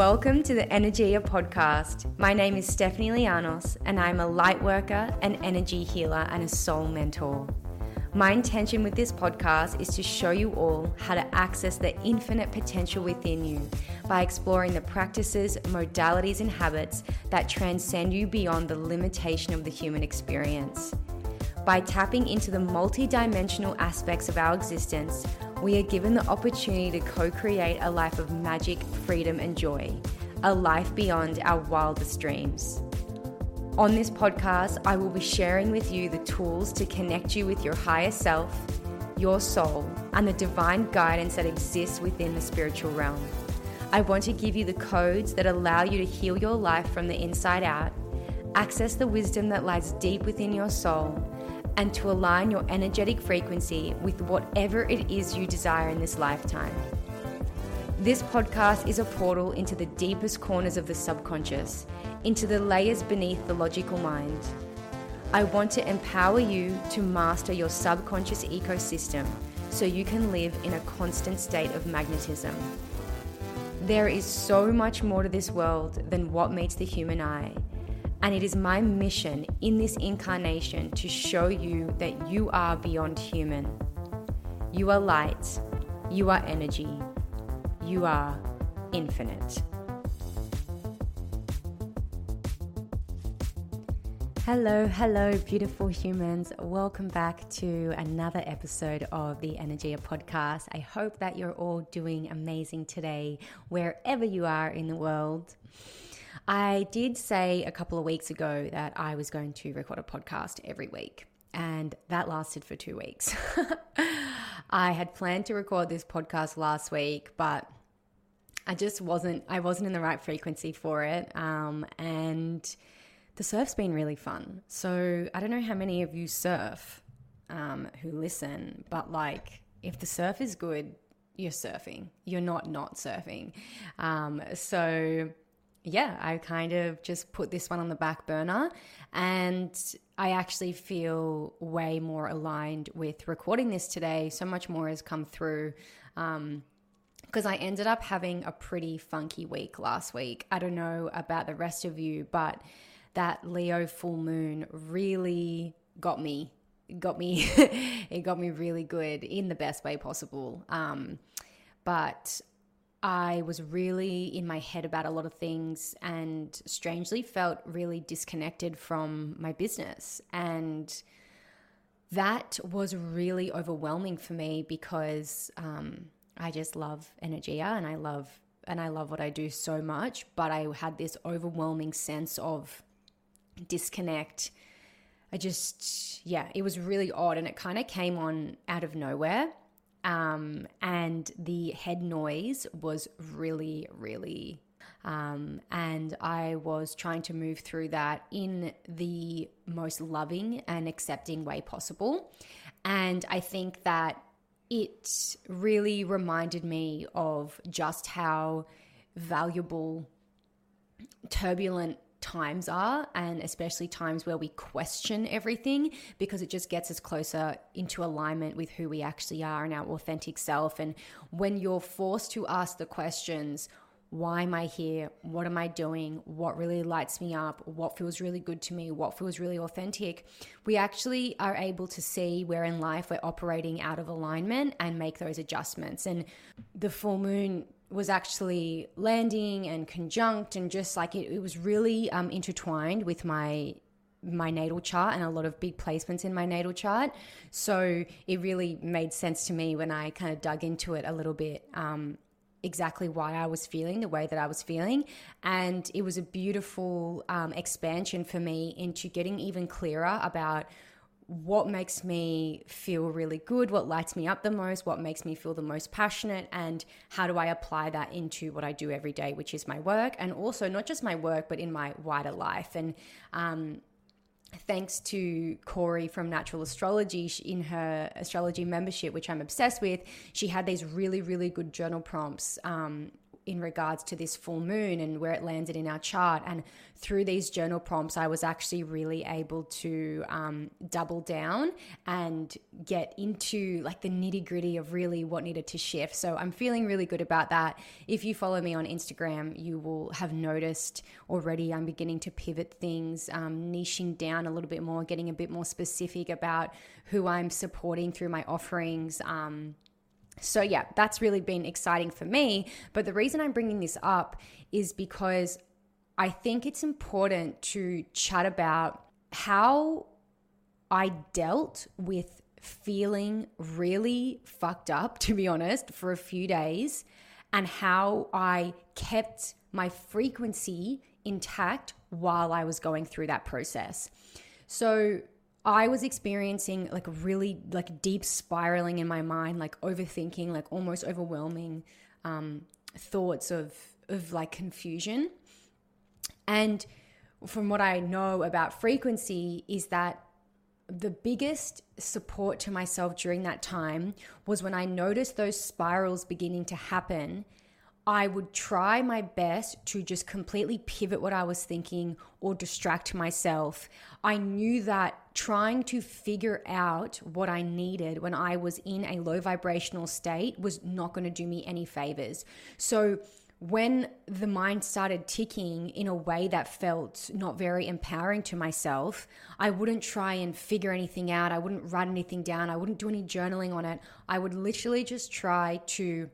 Welcome to the Energia podcast. My name is Stephanie Lianos, and I'm a light worker, an energy healer, and a soul mentor. My intention with this podcast is to show you all how to access the infinite potential within you by exploring the practices, modalities, and habits that transcend you beyond the limitation of the human experience. By tapping into the multidimensional aspects of our existence, we are given the opportunity to co create a life of magic, freedom, and joy, a life beyond our wildest dreams. On this podcast, I will be sharing with you the tools to connect you with your higher self, your soul, and the divine guidance that exists within the spiritual realm. I want to give you the codes that allow you to heal your life from the inside out, access the wisdom that lies deep within your soul, and to align your energetic frequency with whatever it is you desire in this lifetime. This podcast is a portal into the deepest corners of the subconscious, into the layers beneath the logical mind. I want to empower you to master your subconscious ecosystem so you can live in a constant state of magnetism. There is so much more to this world than what meets the human eye. And it is my mission in this incarnation to show you that you are beyond human. You are light. You are energy. You are infinite. Hello, hello, beautiful humans. Welcome back to another episode of the Energia podcast. I hope that you're all doing amazing today, wherever you are in the world. I did say a couple of weeks ago that I was going to record a podcast every week, and that lasted for two weeks. I had planned to record this podcast last week, but I just wasn't. I wasn't in the right frequency for it, um, and the surf's been really fun. So I don't know how many of you surf um, who listen, but like if the surf is good, you're surfing. You're not not surfing. Um, so yeah, I kind of just put this one on the back burner and I actually feel way more aligned with recording this today. So much more has come through. Um, because I ended up having a pretty funky week last week. I don't know about the rest of you, but that Leo full moon really got me. Got me. it got me really good in the best way possible. Um, but I was really in my head about a lot of things and strangely felt really disconnected from my business. And that was really overwhelming for me because um, I just love Energia and I love and I love what I do so much, but I had this overwhelming sense of disconnect. I just, yeah, it was really odd and it kind of came on out of nowhere. Um, and the head noise was really, really. Um, and I was trying to move through that in the most loving and accepting way possible. And I think that it really reminded me of just how valuable turbulent times are, and especially times where we question everything because it just gets us closer into alignment with who we actually are and our authentic self. And when you're forced to ask the questions, why am I here? What am I doing? What really lights me up? What feels really good to me? What feels really authentic? We actually are able to see where in life we're operating out of alignment and make those adjustments. And the full moon was actually landing and conjunct and just like it, it was really um, intertwined with my my natal chart and a lot of big placements in my natal chart. So it really made sense to me when i kind of dug into it a little bit um, exactly why i was feeling the way that i was feeling. And it was a beautiful um, expansion for me into getting even clearer about what makes me feel really good, what lights me up the most, what makes me feel the most passionate, and how do I apply that into what I do every day, which is my work, and also not just my work, but in my wider life. And um, thanks to Corey from Natural Astrology in her astrology membership, which I'm obsessed with, she had these really, really good journal prompts um, in regards to this full moon and where it landed in our chart. And through these journal prompts, I was actually really able to um, double down and get into like the nitty gritty of really what needed to shift. So I'm feeling really good about that. If you follow me on Instagram, you will have noticed already I'm beginning to pivot things, um, niching down a little bit more, getting a bit more specific about who I'm supporting through my offerings. Um, so, yeah, that's really been exciting for me. But the reason I'm bringing this up is because I think it's important to chat about how I dealt with feeling really fucked up, to be honest, for a few days, and how I kept my frequency intact while I was going through that process. So, I was experiencing like really like deep spiraling in my mind, like overthinking, like almost overwhelming um, thoughts of of like confusion. And from what I know about frequency is that the biggest support to myself during that time was when I noticed those spirals beginning to happen I would try my best to just completely pivot what I was thinking or distract myself. I knew that trying to figure out what I needed when I was in a low vibrational state was not going to do me any favors. So, when the mind started ticking in a way that felt not very empowering to myself, I wouldn't try and figure anything out. I wouldn't write anything down. I wouldn't do any journaling on it. I would literally just try to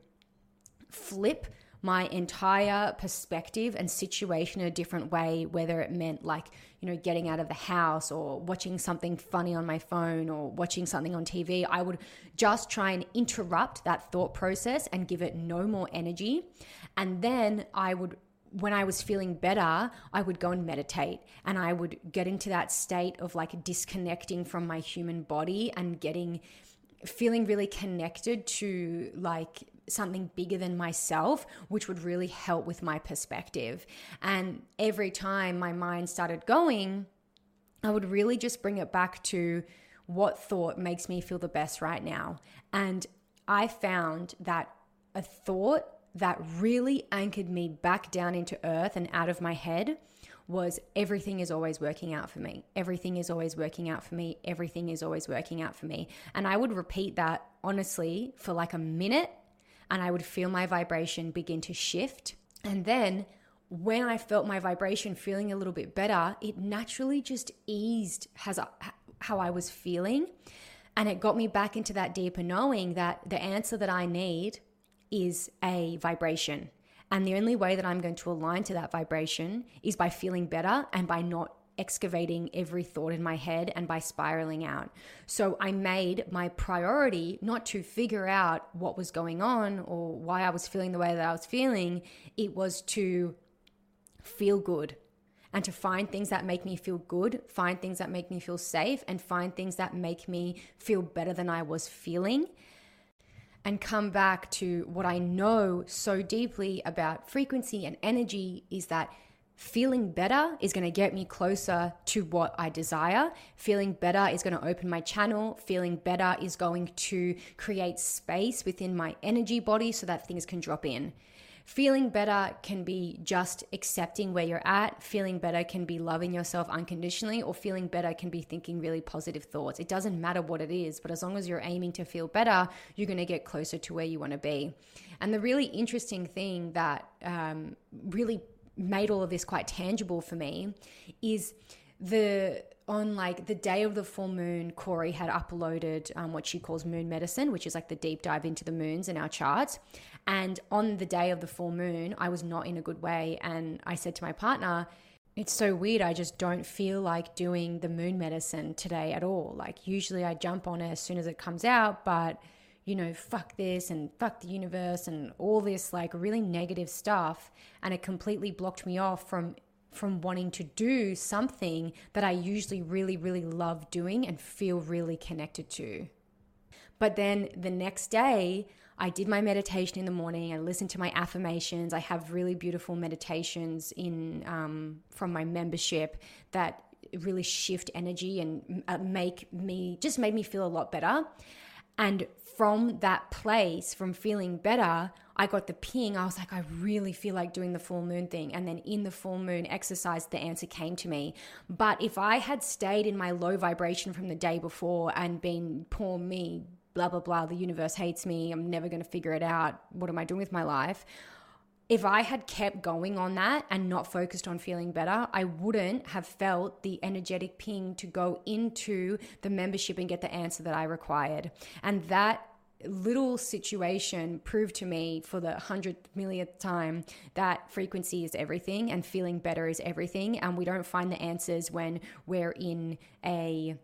flip my entire perspective and situation in a different way, whether it meant like, you know, getting out of the house or watching something funny on my phone or watching something on TV. I would just try and interrupt that thought process and give it no more energy. And then I would when I was feeling better, I would go and meditate and I would get into that state of like disconnecting from my human body and getting feeling really connected to like something bigger than myself, which would really help with my perspective. And every time my mind started going, I would really just bring it back to what thought makes me feel the best right now. And I found that a thought that really anchored me back down into earth and out of my head was everything is always working out for me. Everything is always working out for me. Everything is always working out for me. And I would repeat that honestly for like a minute and I would feel my vibration begin to shift. And then when I felt my vibration feeling a little bit better, it naturally just eased has how I was feeling. And it got me back into that deeper knowing that the answer that I need is a vibration. And the only way that I'm going to align to that vibration is by feeling better and by not excavating every thought in my head and by spiraling out. So I made my priority not to figure out what was going on or why I was feeling the way that I was feeling, it was to feel good and to find things that make me feel good, find things that make me feel safe, and find things that make me feel better than I was feeling. And come back to what I know so deeply about frequency and energy is that Feeling better is going to get me closer to what I desire. Feeling better is going to open my channel. Feeling better is going to create space within my energy body so that things can drop in. Feeling better can be just accepting where you're at. Feeling better can be loving yourself unconditionally, or feeling better can be thinking really positive thoughts. It doesn't matter what it is, but as long as you're aiming to feel better, you're going to get closer to where you want to be. And the really interesting thing that um, really made all of this quite tangible for me is the on like the day of the full moon, Corey had uploaded um, what she calls moon medicine, which is like the deep dive into the moons in our charts. And on the day of the full moon, I was not in a good way. And I said to my partner, it's so weird. I just don't feel like doing the moon medicine today at all. Like, usually I jump on it as soon as it comes out, but you know, fuck this and fuck the universe and all this like really negative stuff. And it completely blocked me off from from wanting to do something that I usually really, really love doing and feel really connected to. But then the next day, I did my meditation in the morning. I listened to my affirmations. I have really beautiful meditations in um, from my membership that really shift energy and uh, make me just made me feel a lot better. And from that place, from feeling better, I got the ping. I was like, I really feel like doing the full moon thing. And then in the full moon exercise, the answer came to me. But if I had stayed in my low vibration from the day before and been poor me, blah, blah, blah, the universe hates me, I'm never going to figure it out. What am I doing with my life? If I had kept going on that and not focused on feeling better, I wouldn't have felt the energetic ping to go into the membership and get the answer that I required. And that little situation proved to me for the hundredth millionth time that frequency is everything and feeling better is everything. And we don't find the answers when we're in a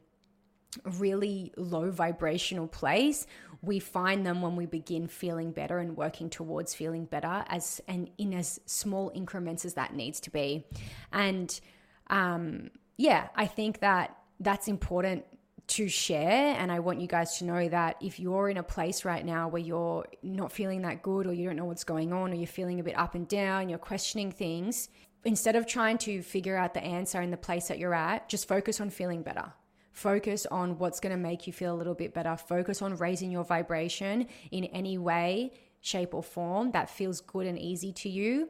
really low vibrational place we find them when we begin feeling better and working towards feeling better as and in as small increments as that needs to be and um yeah i think that that's important to share. And I want you guys to know that if you're in a place right now where you're not feeling that good, or you don't know what's going on, or you're feeling a bit up and down, you're questioning things, instead of trying to figure out the answer in the place that you're at, just focus on feeling better. Focus on what's going to make you feel a little bit better. Focus on raising your vibration in any way, shape, or form that feels good and easy to you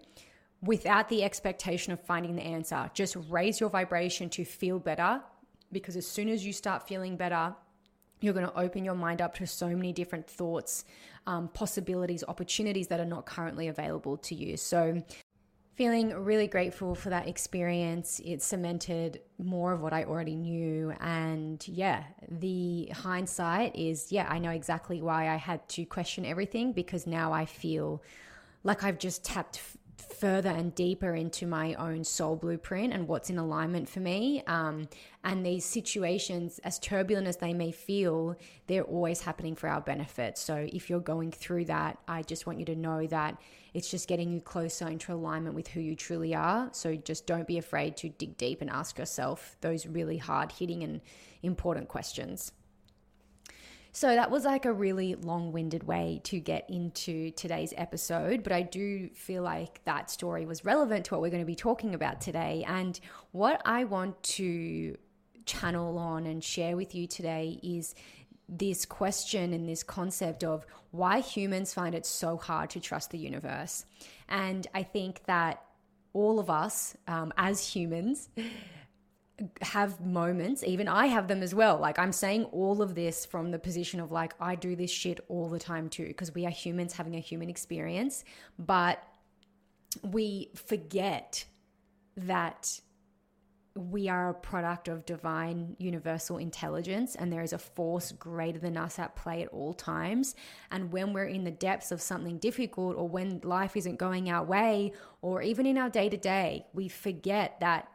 without the expectation of finding the answer. Just raise your vibration to feel better because as soon as you start feeling better, you're going to open your mind up to so many different thoughts, um, possibilities, opportunities that are not currently available to you. So, feeling really grateful for that experience. It cemented more of what I already knew. And yeah, the hindsight is yeah, I know exactly why I had to question everything because now I feel like I've just tapped further and deeper into my own soul blueprint and what's in alignment for me. Um, and these situations, as turbulent as they may feel, they're always happening for our benefit. So if you're going through that, I just want you to know that it's just getting you closer into alignment with who you truly are. So just don't be afraid to dig deep and ask yourself those really hard hitting and important questions. So that was like a really long winded way to get into today's episode, but I do feel like that story was relevant to what we're going to be talking about today. And what I want to channel on and share with you today is this question and this concept of why humans find it so hard to trust the universe. And I think that all of us um, as humans, have moments, even I have them as well. Like I'm saying all of this from the position of like, I do this shit all the time too, because we are humans having a human experience. But we forget that we are a product of divine universal intelligence and there is a force greater than us at play at all times and when we're in the depths of something difficult or when life isn't going our way or even in our day to day we forget that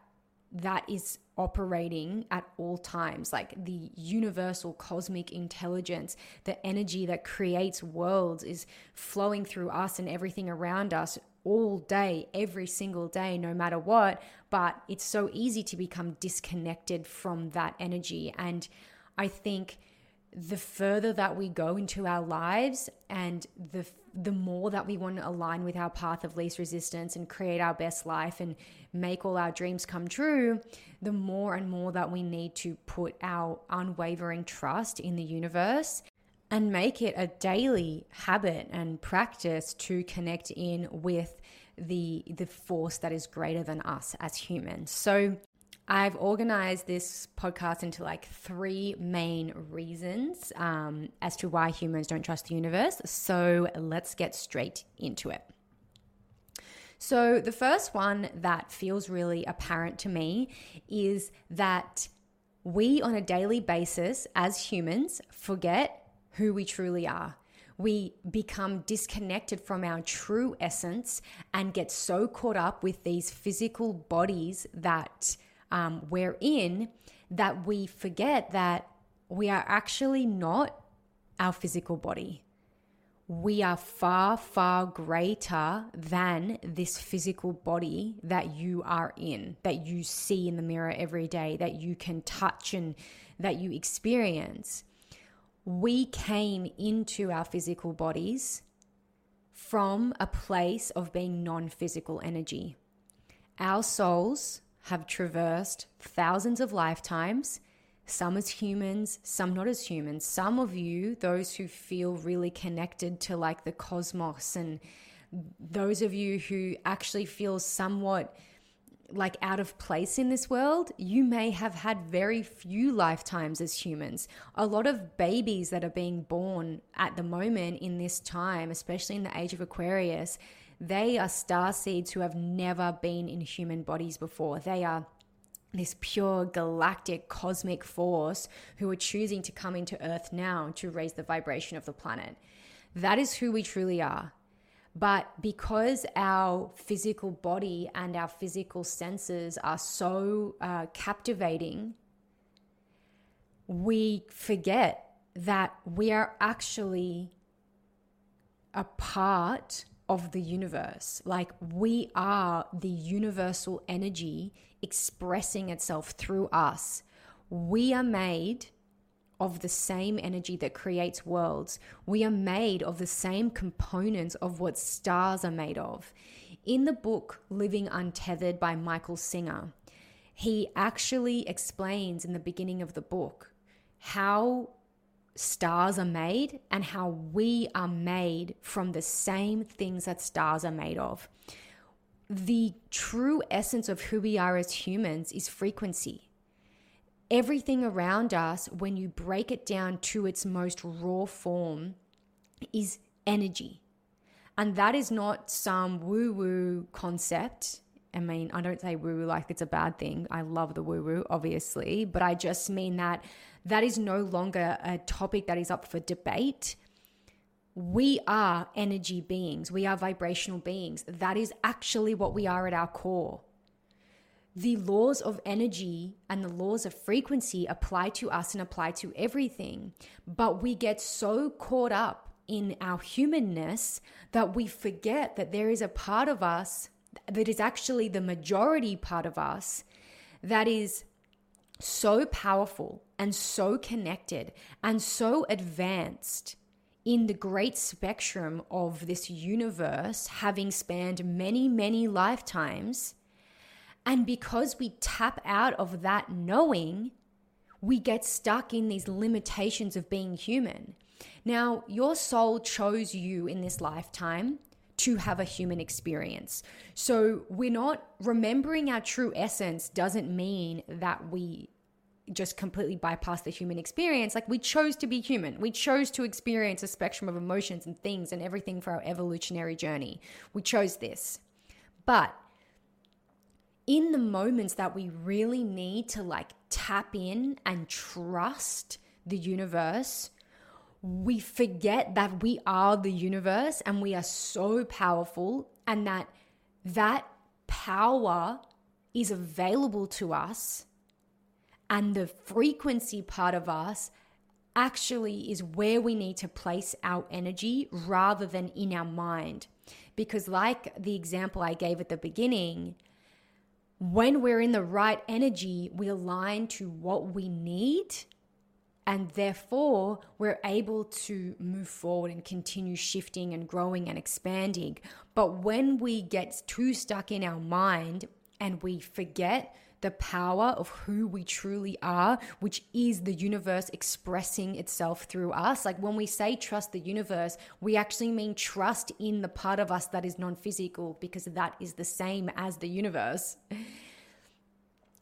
that is operating at all times, like the universal cosmic intelligence, the energy that creates worlds is flowing through us and everything around us all day, every single day, no matter what. But it's so easy to become disconnected from that energy. And I think the further that we go into our lives and the the more that we want to align with our path of least resistance and create our best life and make all our dreams come true, the more and more that we need to put our unwavering trust in the universe and make it a daily habit and practice to connect in with the the force that is greater than us as humans. So I've organized this podcast into like three main reasons um, as to why humans don't trust the universe. So let's get straight into it. So, the first one that feels really apparent to me is that we, on a daily basis, as humans, forget who we truly are. We become disconnected from our true essence and get so caught up with these physical bodies that um, we're in that we forget that we are actually not our physical body we are far, far greater than this physical body that you are in, that you see in the mirror every day, that you can touch and that you experience. We came into our physical bodies from a place of being non physical energy. Our souls have traversed thousands of lifetimes, some as humans, some not as humans. Some of you, those who feel really connected to like the cosmos, and those of you who actually feel somewhat like out of place in this world, you may have had very few lifetimes as humans. A lot of babies that are being born at the moment in this time, especially in the age of Aquarius, they are star seeds who have never been in human bodies before. They are this pure galactic cosmic force who are choosing to come into Earth now to raise the vibration of the planet. That is who we truly are. But because our physical body and our physical senses are so uh, captivating, we forget that we are actually a part of the universe. Like we are the universal energy expressing itself through us. We are made of the same energy that creates worlds. We are made of the same components of what stars are made of. In the book Living Untethered by Michael Singer, he actually explains in the beginning of the book how stars are made and how we are made from the same things that stars are made of. The true essence of who we are as humans is frequency everything around us, when you break it down to its most raw form, is energy. And that is not some woo woo concept. I mean, I don't say woo woo like it's a bad thing. I love the woo woo, obviously, but I just mean that that is no longer a topic that is up for debate. We are energy beings, we are vibrational beings. That is actually what we are at our core the laws of energy and the laws of frequency apply to us and apply to everything. But we get so caught up in our humanness that we forget that there is a part of us that is actually the majority part of us that is so powerful and so connected and so advanced in the great spectrum of this universe, having spanned many, many lifetimes and because we tap out of that knowing, we get stuck in these limitations of being human. Now, your soul chose you in this lifetime to have a human experience. So, we're not remembering our true essence, doesn't mean that we just completely bypass the human experience. Like, we chose to be human. We chose to experience a spectrum of emotions and things and everything for our evolutionary journey. We chose this. But in the moments that we really need to like tap in and trust the universe, we forget that we are the universe and we are so powerful and that that power is available to us and the frequency part of us actually is where we need to place our energy rather than in our mind because like the example I gave at the beginning when we're in the right energy, we align to what we need. And therefore, we're able to move forward and continue shifting and growing and expanding. But when we get too stuck in our mind and we forget the power of who we truly are, which is the universe expressing itself through us. Like when we say trust the universe, we actually mean trust in the part of us that is non physical because that is the same as the universe.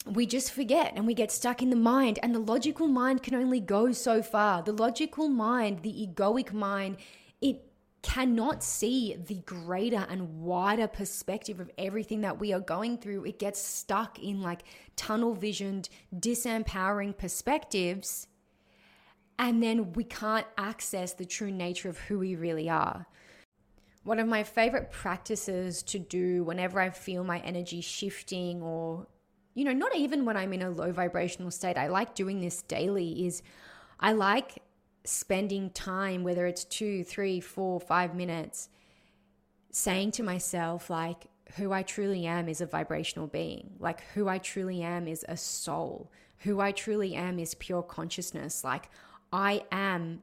We just forget and we get stuck in the mind, and the logical mind can only go so far. The logical mind, the egoic mind, it cannot see the greater and wider perspective of everything that we are going through. It gets stuck in like tunnel visioned, disempowering perspectives. And then we can't access the true nature of who we really are. One of my favorite practices to do whenever I feel my energy shifting, or, you know, not even when I'm in a low vibrational state, I like doing this daily, is I like spending time, whether it's two, three, four, five minutes, saying to myself, like, who I truly am is a vibrational being. Like, who I truly am is a soul. Who I truly am is pure consciousness. Like, I am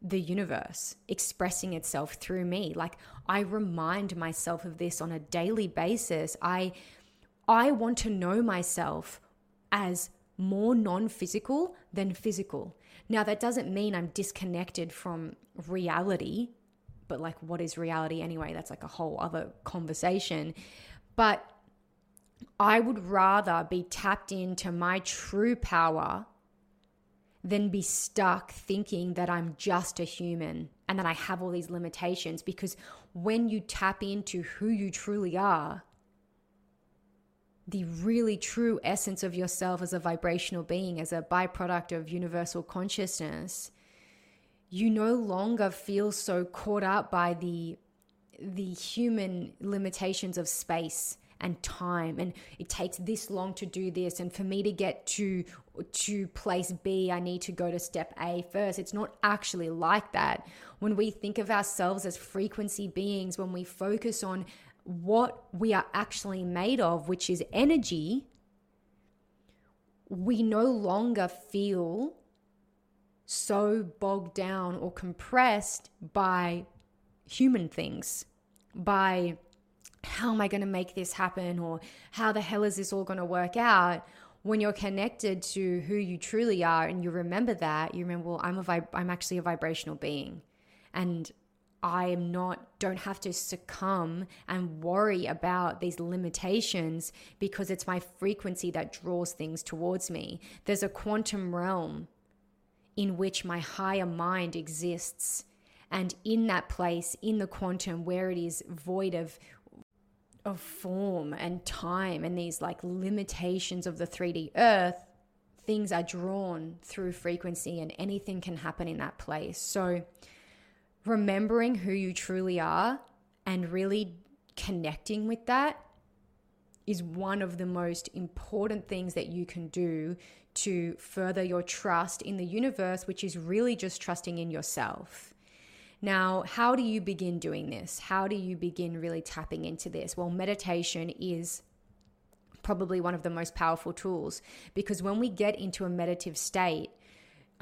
the universe expressing itself through me. Like, I remind myself of this on a daily basis. I, I want to know myself as more non physical than physical. Now, that doesn't mean I'm disconnected from reality, but like, what is reality anyway? That's like a whole other conversation. But I would rather be tapped into my true power than be stuck thinking that I'm just a human and that I have all these limitations. Because when you tap into who you truly are, the really true essence of yourself as a vibrational being, as a byproduct of universal consciousness, you no longer feel so caught up by the the human limitations of space and time. And it takes this long to do this. And for me to get to to place B I need to go to step A first. It's not actually like that. When we think of ourselves as frequency beings when we focus on what we are actually made of which is energy we no longer feel so bogged down or compressed by human things by how am I going to make this happen or how the hell is this all going to work out? When you're connected to who you truly are and you remember that, you remember, well, I'm a vib- I'm actually a vibrational being, and I am not don't have to succumb and worry about these limitations because it's my frequency that draws things towards me. There's a quantum realm in which my higher mind exists. And in that place, in the quantum, where it is void of of form and time and these like limitations of the 3D earth, things are drawn through frequency and anything can happen in that place. So, remembering who you truly are and really connecting with that is one of the most important things that you can do to further your trust in the universe, which is really just trusting in yourself. Now, how do you begin doing this? How do you begin really tapping into this? Well, meditation is probably one of the most powerful tools because when we get into a meditative state,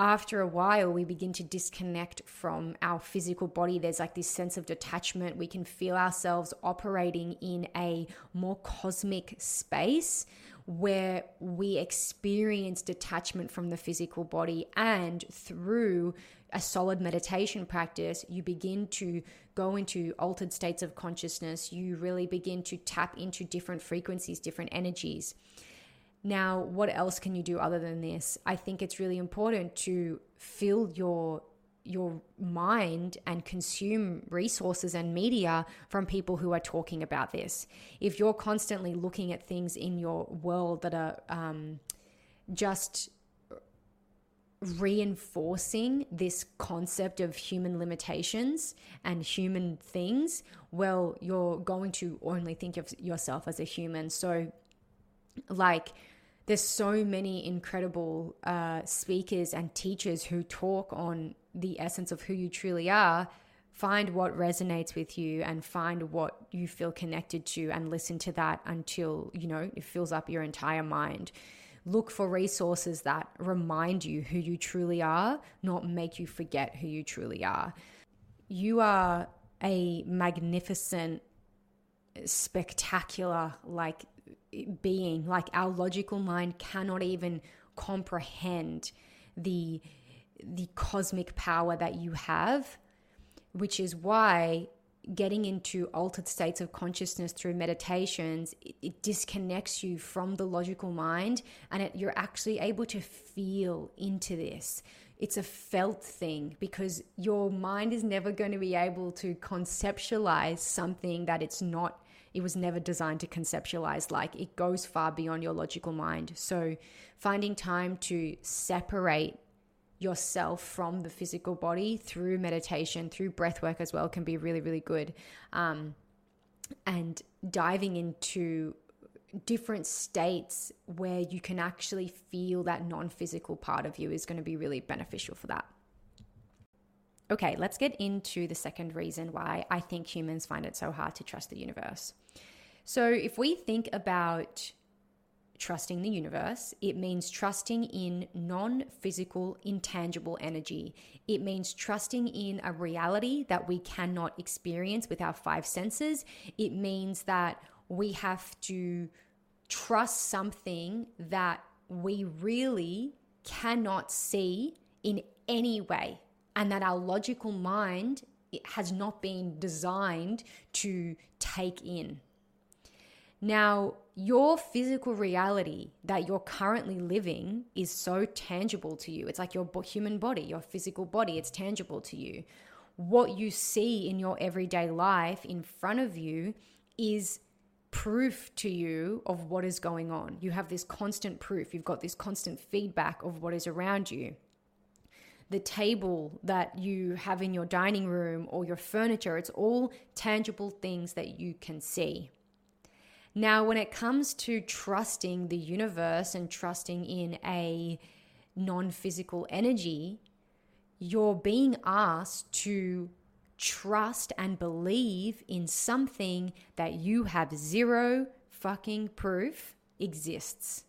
after a while, we begin to disconnect from our physical body. There's like this sense of detachment. We can feel ourselves operating in a more cosmic space where we experience detachment from the physical body and through a solid meditation practice, you begin to go into altered states of consciousness. You really begin to tap into different frequencies, different energies. Now, what else can you do other than this? I think it's really important to fill your your mind and consume resources and media from people who are talking about this. If you're constantly looking at things in your world that are um, just reinforcing this concept of human limitations and human things, well, you're going to only think of yourself as a human. So, like, there's so many incredible uh, speakers and teachers who talk on the essence of who you truly are. Find what resonates with you and find what you feel connected to and listen to that until, you know, it fills up your entire mind. Look for resources that remind you who you truly are, not make you forget who you truly are. You are a magnificent, spectacular, like being. Like our logical mind cannot even comprehend the the cosmic power that you have, which is why getting into altered states of consciousness through meditations it, it disconnects you from the logical mind and it, you're actually able to feel into this it's a felt thing because your mind is never going to be able to conceptualize something that it's not it was never designed to conceptualize like it goes far beyond your logical mind so finding time to separate yourself from the physical body through meditation, through breath work as well, can be really, really good. Um, and diving into different states where you can actually feel that non physical part of you is going to be really beneficial for that. Okay, let's get into the second reason why I think humans find it so hard to trust the universe. So, if we think about trusting the universe. It means trusting in non physical, intangible energy. It means trusting in a reality that we cannot experience with our five senses. It means that we have to trust something that we really cannot see in any way, and that our logical mind has not been designed to take in. Now, your physical reality that you're currently living is so tangible to you. It's like your human body, your physical body, it's tangible to you. What you see in your everyday life in front of you is proof to you of what is going on. You have this constant proof, you've got this constant feedback of what is around you. The table that you have in your dining room or your furniture, it's all tangible things that you can see. Now, when it comes to trusting the universe and trusting in a non physical energy, you're being asked to trust and believe in something that you have zero fucking proof exists.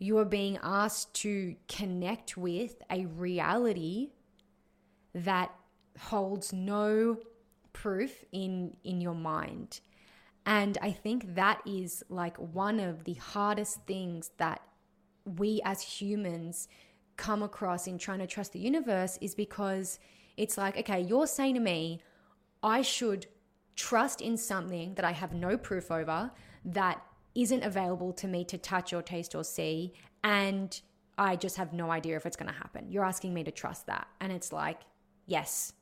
You are being asked to connect with a reality that holds no proof in in your mind. And I think that is like one of the hardest things that we as humans come across in trying to trust the universe is because it's like, okay, you're saying to me, I should trust in something that I have no proof over, that isn't available to me to touch or taste or see, and I just have no idea if it's going to happen. You're asking me to trust that. And it's like, yes,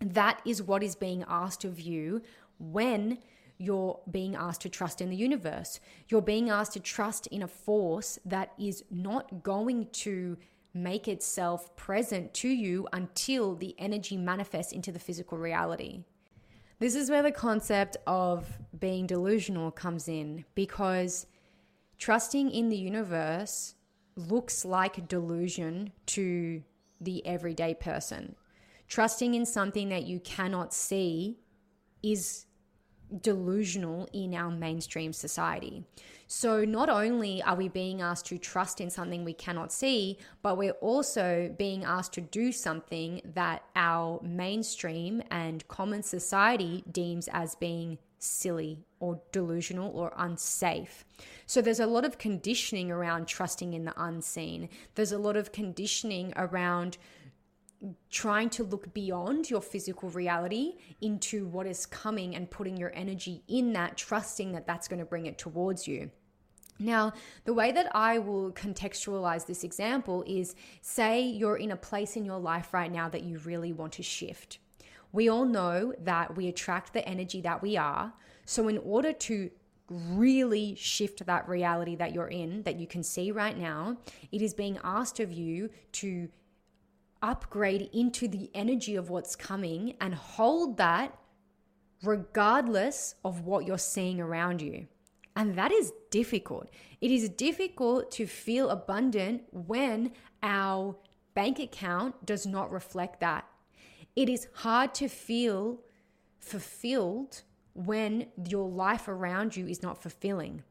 that is what is being asked of you when you're being asked to trust in the universe. You're being asked to trust in a force that is not going to make itself present to you until the energy manifests into the physical reality. This is where the concept of being delusional comes in because trusting in the universe looks like delusion to the everyday person. Trusting in something that you cannot see is delusional in our mainstream society. So, not only are we being asked to trust in something we cannot see, but we're also being asked to do something that our mainstream and common society deems as being silly or delusional or unsafe. So there's a lot of conditioning around trusting in the unseen. There's a lot of conditioning around trying to look beyond your physical reality into what is coming and putting your energy in that, trusting that that's going to bring it towards you. Now, the way that I will contextualize this example is say you're in a place in your life right now that you really want to shift. We all know that we attract the energy that we are. So, in order to really shift that reality that you're in, that you can see right now, it is being asked of you to upgrade into the energy of what's coming and hold that regardless of what you're seeing around you. And that is difficult. It is difficult to feel abundant when our bank account does not reflect that. It is hard to feel fulfilled when your life around you is not fulfilling.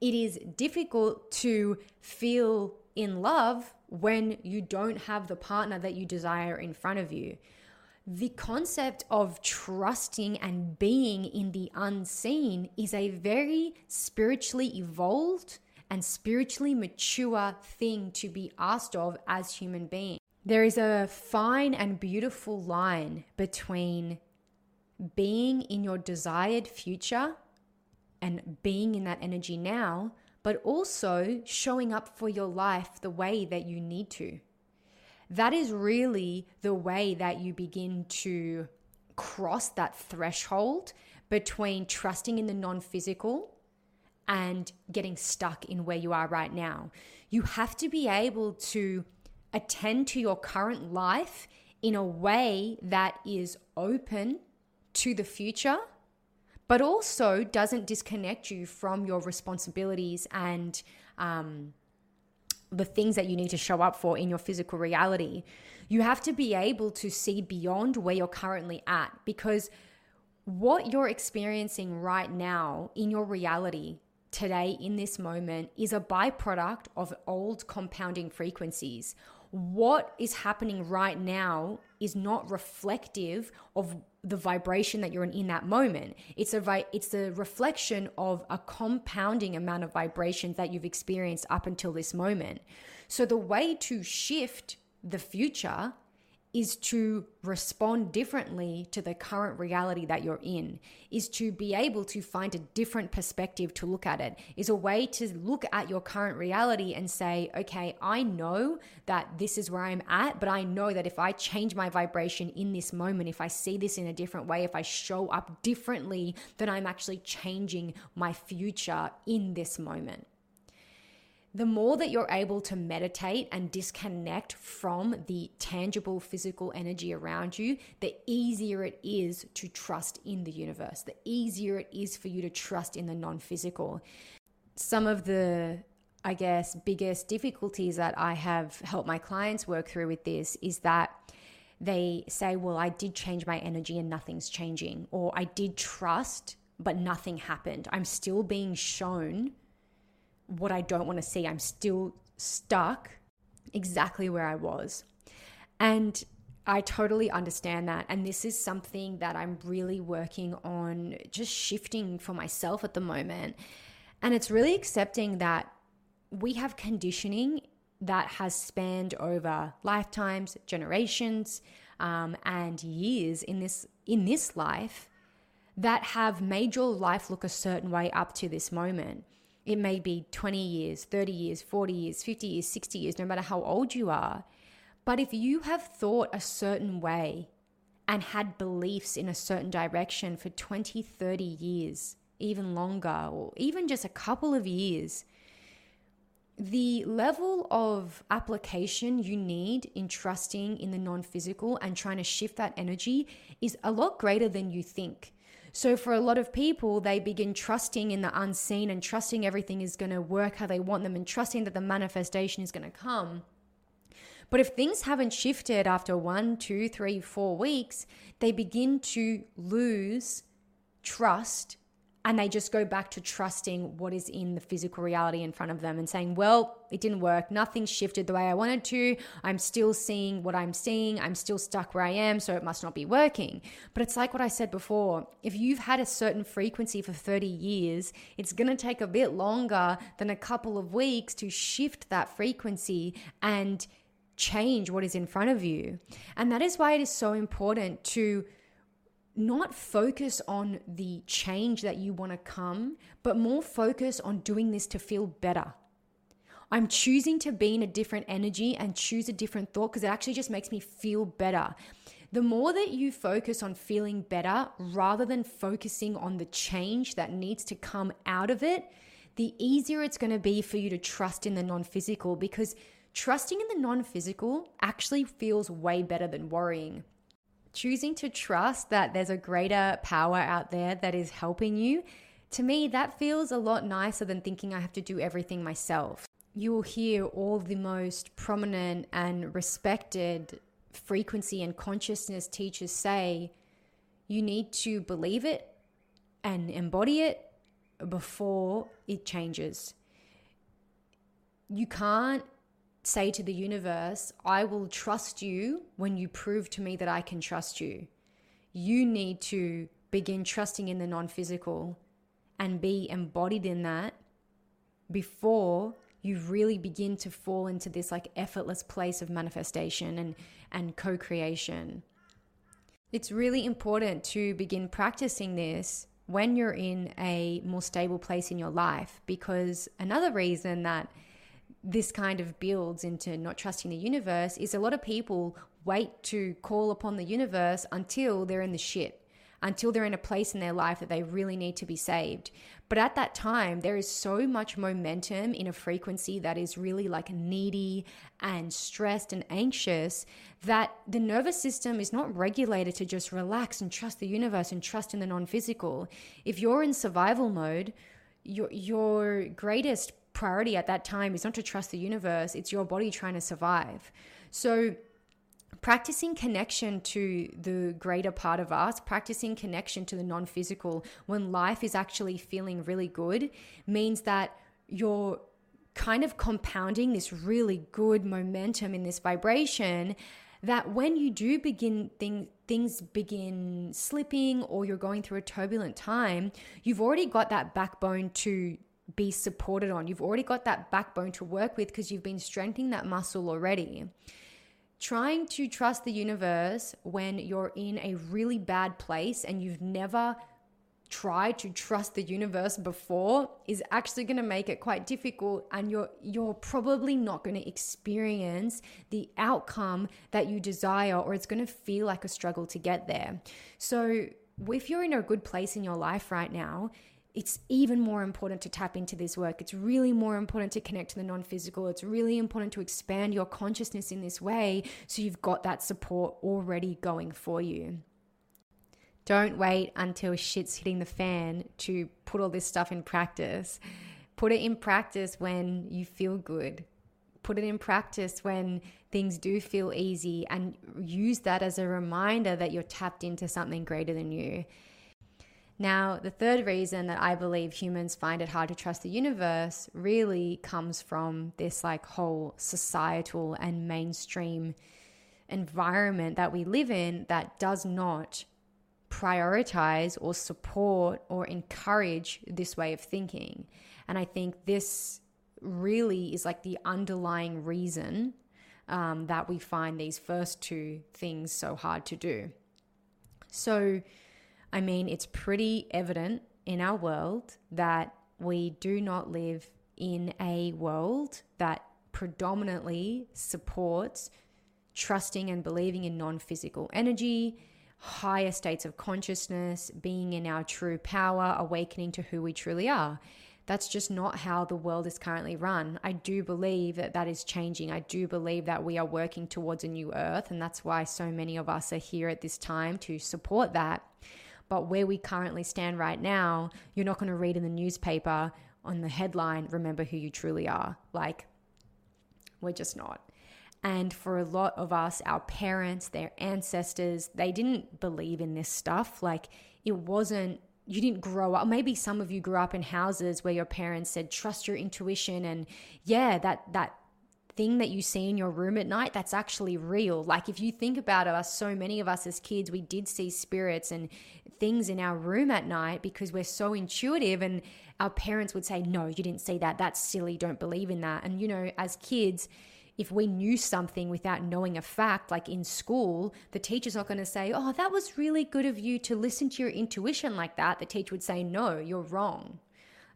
It is difficult to feel in love when you don't have the partner that you desire in front of you. The concept of trusting and being in the unseen is a very spiritually evolved and spiritually mature thing to be asked of as human beings. There is a fine and beautiful line between being in your desired future and being in that energy now but also showing up for your life the way that you need to. That is really the way that you begin to cross that threshold between trusting in the non physical and getting stuck in where you are right now. You have to be able to attend to your current life in a way that is open to the future but also doesn't disconnect you from your responsibilities and um, the things that you need to show up for in your physical reality. You have to be able to see beyond where you're currently at because what you're experiencing right now in your reality today in this moment is a byproduct of old compounding frequencies. what is happening right now is not reflective of the vibration that you're in in that moment. It's a vi- it's a reflection of a compounding amount of vibrations that you've experienced up until this moment. So the way to shift the future is to respond differently to the current reality that you're in, is to be able to find a different perspective to look at it, is a way to look at your current reality and say, okay, I know that this is where I'm at, but I know that if I change my vibration in this moment, if I see this in a different way, if I show up differently, then I'm actually changing my future in this moment the more that you're able to meditate and disconnect from the tangible physical energy around you, the easier it is to trust in the universe, the easier it is for you to trust in the non physical. Some of the I guess, biggest difficulties that I have helped my clients work through with this is that they say, Well, I did change my energy and nothing's changing. Or I did trust, but nothing happened. I'm still being shown what I don't want to see. I'm still stuck exactly where I was. And I totally understand that. And this is something that I'm really working on just shifting for myself at the moment. And it's really accepting that we have conditioning that has spanned over lifetimes, generations, um, and years in this in this life that have made your life look a certain way up to this moment. It may be 20 years, 30 years, 40 years, 50 years, 60 years, no matter how old you are. But if you have thought a certain way and had beliefs in a certain direction for 20, 30 years, even longer, or even just a couple of years, the level of application you need in trusting in the non physical and trying to shift that energy is a lot greater than you think. So, for a lot of people, they begin trusting in the unseen and trusting everything is going to work how they want them and trusting that the manifestation is going to come. But if things haven't shifted after one, two, three, four weeks, they begin to lose trust and they just go back to trusting what is in the physical reality in front of them and saying, Well, it didn't work. Nothing shifted the way I wanted to. I'm still seeing what I'm seeing. I'm still stuck where I am, so it must not be working. But it's like what I said before if you've had a certain frequency for 30 years, it's going to take a bit longer than a couple of weeks to shift that frequency and change what is in front of you. And that is why it is so important to not focus on the change that you want to come, but more focus on doing this to feel better. I'm choosing to be in a different energy and choose a different thought because it actually just makes me feel better. The more that you focus on feeling better rather than focusing on the change that needs to come out of it, the easier it's going to be for you to trust in the non physical because trusting in the non physical actually feels way better than worrying choosing to trust that there's a greater power out there that is helping you, to me, that feels a lot nicer than thinking I have to do everything myself. You will hear all the most prominent and respected frequency and consciousness teachers say you need to believe it and embody it before it changes. You can't say to the universe, I will trust you when you prove to me that I can trust you. You need to begin trusting in the non physical and be embodied in that before you really begin to fall into this like effortless place of manifestation and, and co creation. It's really important to begin practicing this when you're in a more stable place in your life because another reason that this kind of builds into not trusting the universe is a lot of people wait to call upon the universe until they're in the shit, until they're in a place in their life that they really need to be saved. But at that time, there is so much momentum in a frequency that is really like needy and stressed and anxious that the nervous system is not regulated to just relax and trust the universe and trust in the non physical. If you're in survival mode, your, your greatest priority at that time is not to trust the universe, it's your body trying to survive. So, practicing connection to the greater part of us, practicing connection to the non physical when life is actually feeling really good means that you're kind of compounding this really good momentum in this vibration that when you do begin things things begin slipping or you're going through a turbulent time you've already got that backbone to be supported on you've already got that backbone to work with because you've been strengthening that muscle already trying to trust the universe when you're in a really bad place and you've never tried to trust the universe before is actually going to make it quite difficult and you're you're probably not going to experience the outcome that you desire or it's going to feel like a struggle to get there. So if you're in a good place in your life right now, it's even more important to tap into this work. It's really more important to connect to the non physical. It's really important to expand your consciousness in this way so you've got that support already going for you. Don't wait until shit's hitting the fan to put all this stuff in practice. Put it in practice when you feel good. Put it in practice when things do feel easy and use that as a reminder that you're tapped into something greater than you. Now, the third reason that I believe humans find it hard to trust the universe really comes from this like whole societal and mainstream environment that we live in that does not prioritize or support or encourage this way of thinking. And I think this really is like the underlying reason um, that we find these first two things so hard to do. So, I mean, it's pretty evident in our world that we do not live in a world that predominantly supports trusting and believing in non physical energy, higher states of consciousness, being in our true power, awakening to who we truly are. That's just not how the world is currently run. I do believe that that is changing. I do believe that we are working towards a new earth, and that's why so many of us are here at this time to support that. But where we currently stand right now, you're not going to read in the newspaper on the headline, Remember Who You Truly Are. Like, we're just not. And for a lot of us, our parents, their ancestors, they didn't believe in this stuff. Like it wasn't, you didn't grow up. Maybe some of you grew up in houses where your parents said, trust your intuition. And yeah, that, that, thing that you see in your room at night that's actually real like if you think about us so many of us as kids we did see spirits and things in our room at night because we're so intuitive and our parents would say no you didn't see that that's silly don't believe in that and you know as kids if we knew something without knowing a fact, like in school, the teacher's not going to say, Oh, that was really good of you to listen to your intuition like that. The teacher would say, No, you're wrong.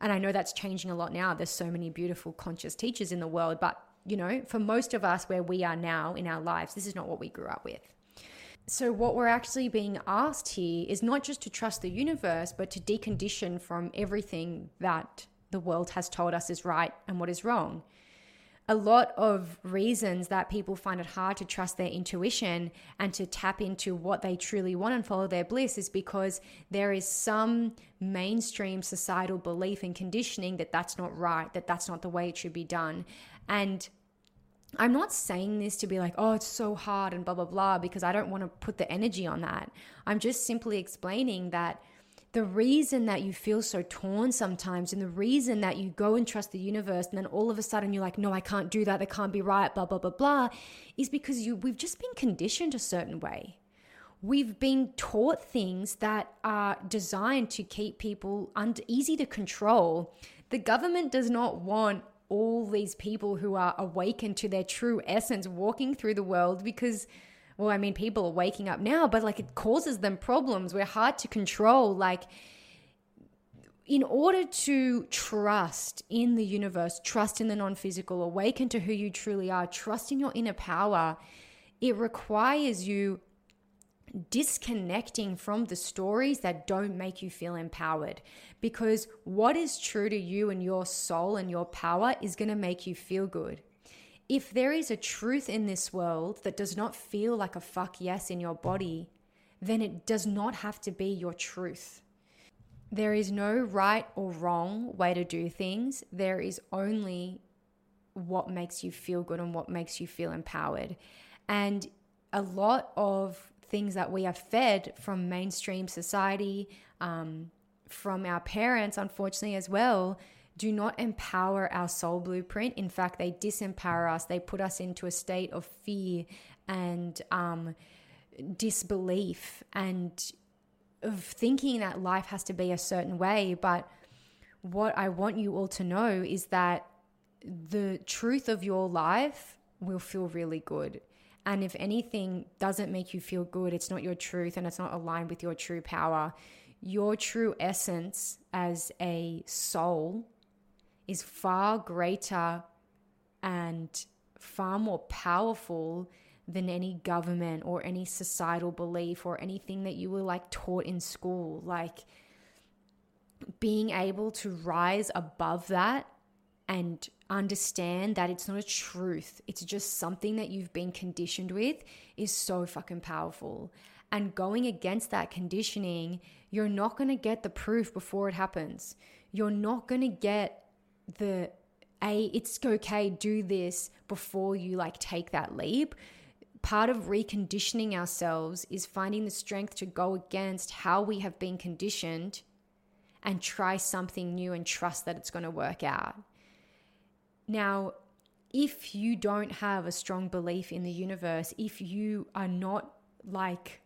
And I know that's changing a lot now. There's so many beautiful, conscious teachers in the world. But, you know, for most of us where we are now in our lives, this is not what we grew up with. So, what we're actually being asked here is not just to trust the universe, but to decondition from everything that the world has told us is right and what is wrong a lot of reasons that people find it hard to trust their intuition and to tap into what they truly want and follow their bliss is because there is some mainstream societal belief and conditioning that that's not right, that that's not the way it should be done. And I'm not saying this to be like, oh, it's so hard and blah, blah, blah, because I don't want to put the energy on that. I'm just simply explaining that the reason that you feel so torn sometimes and the reason that you go and trust the universe and then all of a sudden you're like no i can't do that. That can't be right blah blah blah blah is because you we've just been conditioned a certain way. We've been taught things that are designed to keep people under, easy to control. The government does not want all these people who are awakened to their true essence walking through the world because well, I mean, people are waking up now, but like it causes them problems. We're hard to control. Like, in order to trust in the universe, trust in the non physical, awaken to who you truly are, trust in your inner power, it requires you disconnecting from the stories that don't make you feel empowered. Because what is true to you and your soul and your power is going to make you feel good if there is a truth in this world that does not feel like a fuck yes in your body, then it does not have to be your truth. There is no right or wrong way to do things. There is only what makes you feel good and what makes you feel empowered. And a lot of things that we are fed from mainstream society, um, from our parents, unfortunately, as well, do not empower our soul blueprint. In fact, they disempower us. They put us into a state of fear and um, disbelief and of thinking that life has to be a certain way. But what I want you all to know is that the truth of your life will feel really good. And if anything doesn't make you feel good, it's not your truth and it's not aligned with your true power. Your true essence as a soul is far greater and far more powerful than any government or any societal belief or anything that you were like taught in school. Like being able to rise above that and understand that it's not a truth, it's just something that you've been conditioned with is so fucking powerful. And going against that conditioning, you're not going to get the proof before it happens. You're not going to get the a it's okay do this before you like take that leap part of reconditioning ourselves is finding the strength to go against how we have been conditioned and try something new and trust that it's going to work out. Now, if you don't have a strong belief in the universe, if you are not like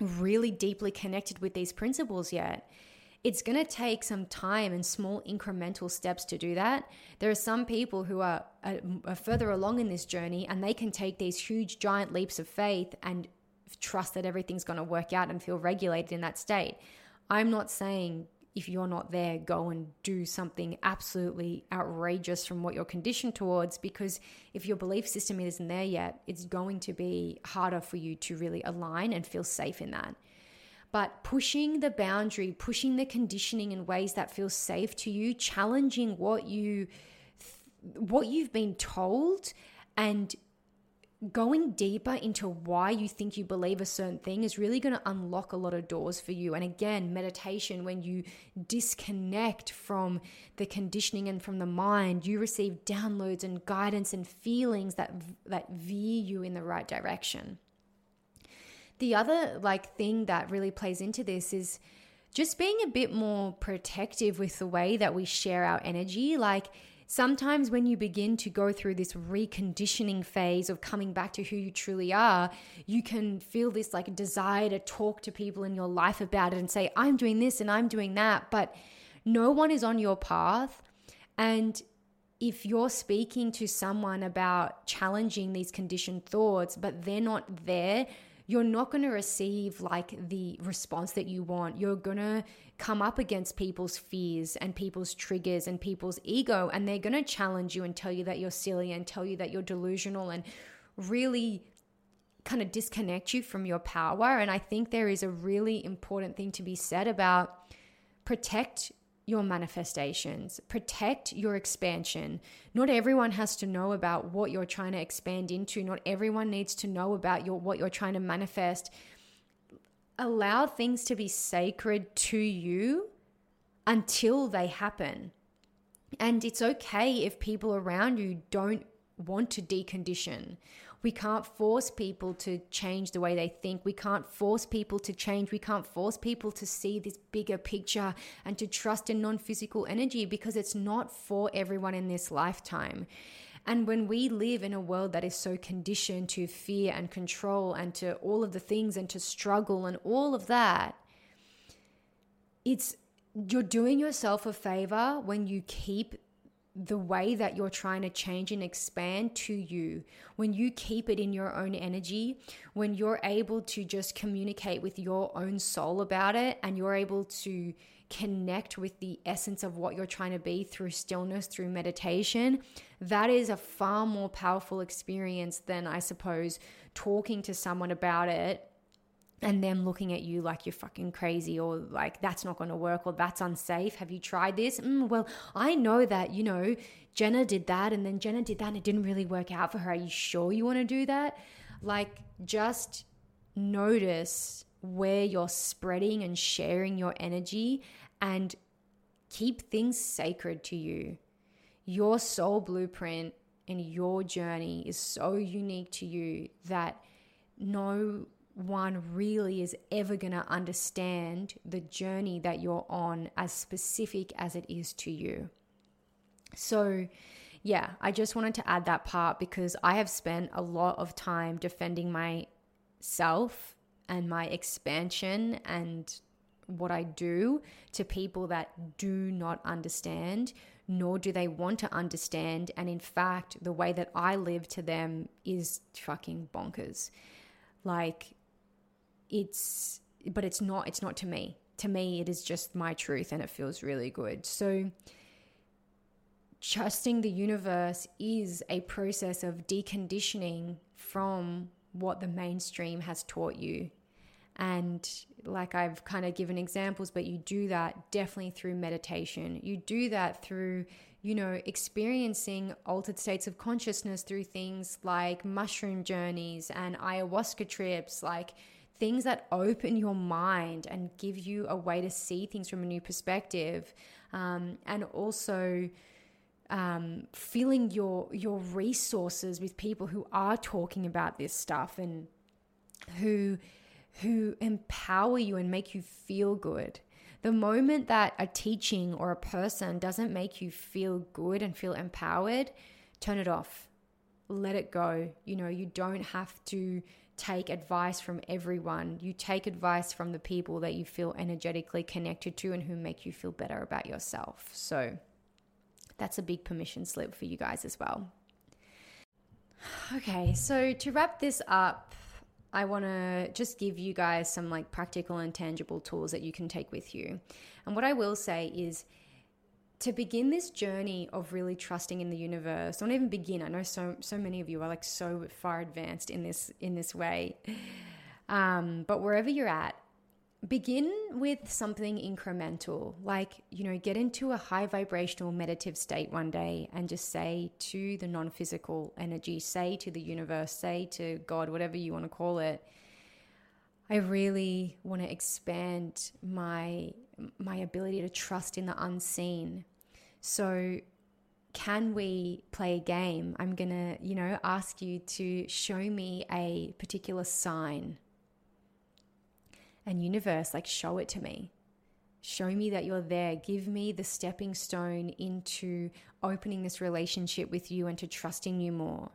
really deeply connected with these principles yet, it's going to take some time and small incremental steps to do that. There are some people who are, uh, are, are, further along in this journey and they can take these huge, giant leaps of faith and trust that everything's going to work out and feel regulated in that state. I'm not saying if you're not there, go and do something absolutely outrageous from what you're conditioned towards, because if your belief system isn't there yet, it's going to be harder for you to really align and feel safe in that. But pushing the boundary, pushing the conditioning in ways that feel safe to you, challenging what you what you've been told and going deeper into why you think you believe a certain thing is really going to unlock a lot of doors for you. And again, meditation, when you disconnect from the conditioning and from the mind, you receive downloads and guidance and feelings that that veer you in the right direction. The other like thing that really plays into this is just being a bit more protective with the way that we share our energy. Like sometimes when you begin to go through this reconditioning phase of coming back to who you truly are, you can feel this like desire to talk to people in your life about it and say, I'm doing this and I'm doing that. But no one is on your path. And if you're speaking to someone about challenging these conditioned thoughts, but they're not there you're not going to receive like the response that you want. You're going to come up against people's fears and people's triggers and people's ego, and they're going to challenge you and tell you that you're silly and tell you that you're delusional and really kind of disconnect you from your power. And I think there is a really important thing to be said about protect your manifestations, protect your expansion. Not everyone has to know about what you're trying to expand into. Not everyone needs to know about your what you're trying to manifest. Allow things to be sacred to you until they happen. And it's okay if people around you don't want to decondition we can't force people to change the way they think. We can't force people to change. We can't force people to see this bigger picture and to trust in non physical energy because it's not for everyone in this lifetime. And when we live in a world that is so conditioned to fear and control and to all of the things and to struggle and all of that, it's you're doing yourself a favor when you keep the way that you're trying to change and expand to you, when you keep it in your own energy, when you're able to just communicate with your own soul about it and you're able to connect with the essence of what you're trying to be through stillness, through meditation, that is a far more powerful experience than I suppose talking to someone about it and them looking at you like you're fucking crazy or like that's not going to work or that's unsafe. Have you tried this? Mm, well, I know that, you know, Jenna did that and then Jenna did that and it didn't really work out for her. Are you sure you want to do that? Like, just notice where you're spreading and sharing your energy and keep things sacred to you. Your soul blueprint and your journey is so unique to you that no one really is ever going to understand the journey that you're on as specific as it is to you. So, yeah, I just wanted to add that part because I have spent a lot of time defending myself and my expansion and what I do to people that do not understand, nor do they want to understand. And in fact, the way that I live to them is fucking bonkers. Like, it's, but it's not, it's not to me. To me, it is just my truth and it feels really good. So, trusting the universe is a process of deconditioning from what the mainstream has taught you. And like I've kind of given examples, but you do that definitely through meditation. You do that through, you know, experiencing altered states of consciousness through things like mushroom journeys and ayahuasca trips, like things that open your mind and give you a way to see things from a new perspective. Um, and also, um, filling your your resources with people who are talking about this stuff and who who empower you and make you feel good. The moment that a teaching or a person doesn't make you feel good and feel empowered, turn it off. Let it go. You know, you don't have to take advice from everyone. You take advice from the people that you feel energetically connected to and who make you feel better about yourself. So, that's a big permission slip for you guys as well. Okay, so to wrap this up, I want to just give you guys some like practical and tangible tools that you can take with you. And what I will say is to begin this journey of really trusting in the universe, don't even begin. I know so so many of you are like so far advanced in this in this way. Um, but wherever you're at, begin with something incremental like you know get into a high vibrational meditative state one day and just say to the non-physical energy say to the universe say to god whatever you want to call it i really want to expand my my ability to trust in the unseen. So can we play a game? I'm going to you know ask you to show me a particular sign and universe, like, show it to me. Show me that you're there. Give me the stepping stone into opening this relationship with you and to trusting you more.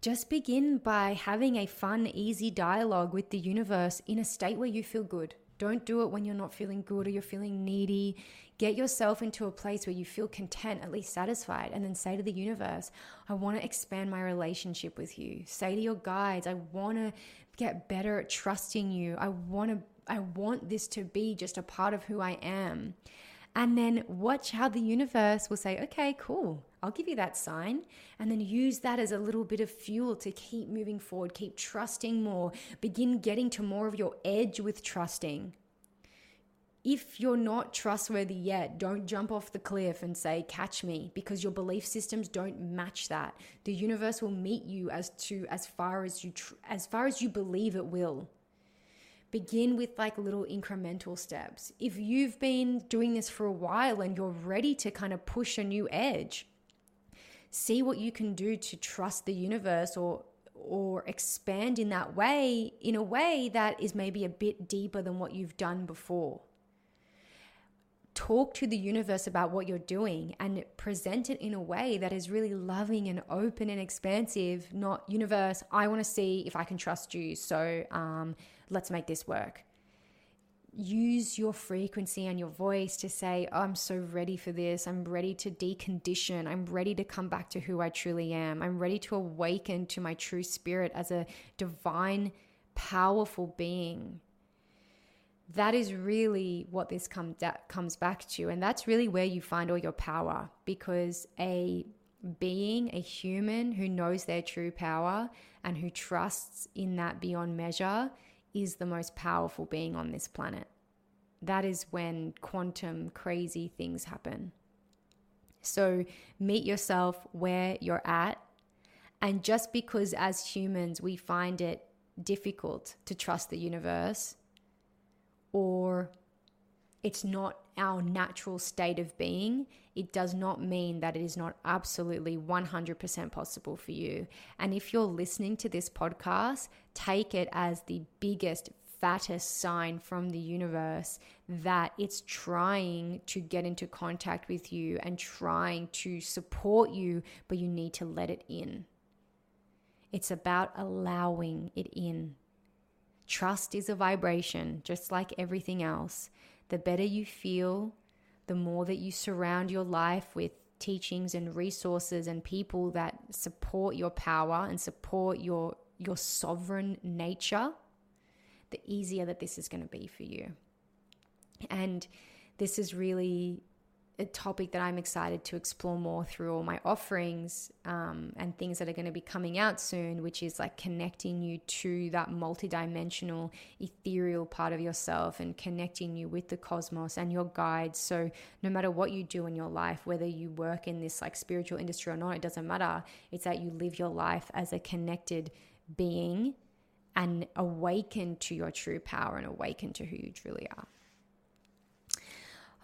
Just begin by having a fun, easy dialogue with the universe in a state where you feel good. Don't do it when you're not feeling good or you're feeling needy. Get yourself into a place where you feel content, at least satisfied, and then say to the universe, I want to expand my relationship with you. Say to your guides, I want to get better at trusting you. I want to I want this to be just a part of who I am. And then watch how the universe will say, "Okay, cool. I'll give you that sign." And then use that as a little bit of fuel to keep moving forward, keep trusting more, begin getting to more of your edge with trusting if you're not trustworthy yet, don't jump off the cliff and say, catch me, because your belief systems don't match that. The universe will meet you as to as far as you tr- as far as you believe it will. Begin with like little incremental steps. If you've been doing this for a while and you're ready to kind of push a new edge, see what you can do to trust the universe or or expand in that way in a way that is maybe a bit deeper than what you've done before talk to the universe about what you're doing and present it in a way that is really loving and open and expansive not universe i want to see if i can trust you so um, let's make this work. Use your frequency and your voice to say oh, i'm so ready for this. I'm ready to decondition. I'm ready to come back to who i truly am. I'm ready to awaken to my true spirit as a divine powerful being that is really what this come, comes back to. And that's really where you find all your power because a being, a human who knows their true power and who trusts in that beyond measure is the most powerful being on this planet. That is when quantum crazy things happen. So meet yourself where you're at. And just because as humans we find it difficult to trust the universe, or it's not our natural state of being, it does not mean that it is not absolutely 100% possible for you. And if you're listening to this podcast, take it as the biggest fattest sign from the universe that it's trying to get into contact with you and trying to support you, but you need to let it in. It's about allowing it in. Trust is a vibration, just like everything else. The better you feel, the more that you surround your life with teachings and resources and people that support your power and support your your sovereign nature, the easier that this is going to be for you. And this is really a topic that I'm excited to explore more through all my offerings um, and things that are going to be coming out soon, which is like connecting you to that multidimensional, ethereal part of yourself and connecting you with the cosmos and your guides. So, no matter what you do in your life, whether you work in this like spiritual industry or not, it doesn't matter. It's that you live your life as a connected being and awaken to your true power and awaken to who you truly are.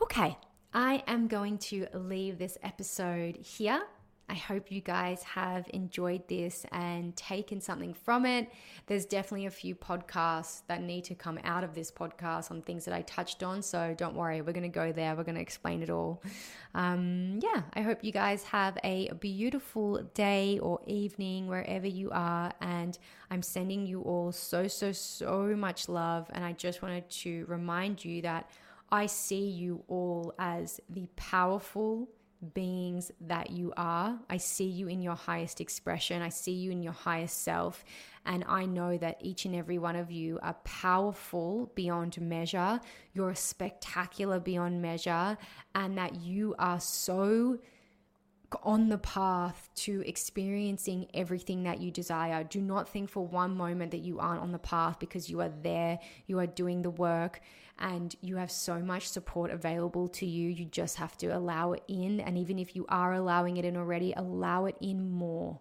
Okay, I am going to leave this episode here. I hope you guys have enjoyed this and taken something from it. There's definitely a few podcasts that need to come out of this podcast on things that I touched on. So don't worry, we're going to go there. We're going to explain it all. Um, yeah, I hope you guys have a beautiful day or evening wherever you are. And I'm sending you all so, so, so much love. And I just wanted to remind you that I see you all as the powerful beings that you are. I see you in your highest expression. I see you in your highest self. And I know that each and every one of you are powerful beyond measure. You're spectacular beyond measure. And that you are so on the path to experiencing everything that you desire. Do not think for one moment that you aren't on the path because you are there, you are doing the work, and you have so much support available to you. You just have to allow it in. And even if you are allowing it in already, allow it in more.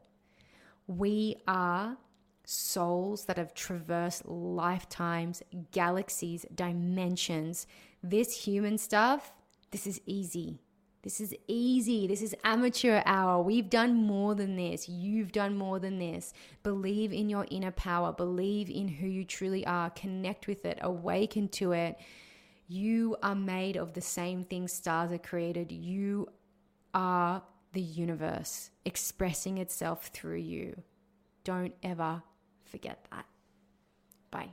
We are souls that have traversed lifetimes, galaxies, dimensions. This human stuff, this is easy. This is easy. This is amateur hour. We've done more than this. You've done more than this. Believe in your inner power. Believe in who you truly are. Connect with it. Awaken to it. You are made of the same things stars are created. You are the universe expressing itself through you. Don't ever forget that. Bye.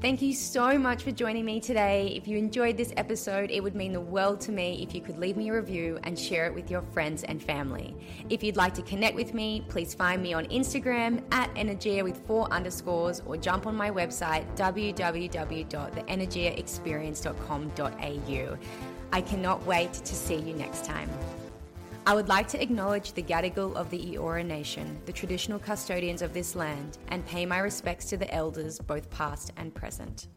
Thank you so much for joining me today. If you enjoyed this episode, it would mean the world to me if you could leave me a review and share it with your friends and family. If you'd like to connect with me, please find me on Instagram at Energia with four underscores or jump on my website www.theenergiaexperience.com.au. I cannot wait to see you next time. I would like to acknowledge the Gadigal of the Eora Nation, the traditional custodians of this land, and pay my respects to the elders, both past and present.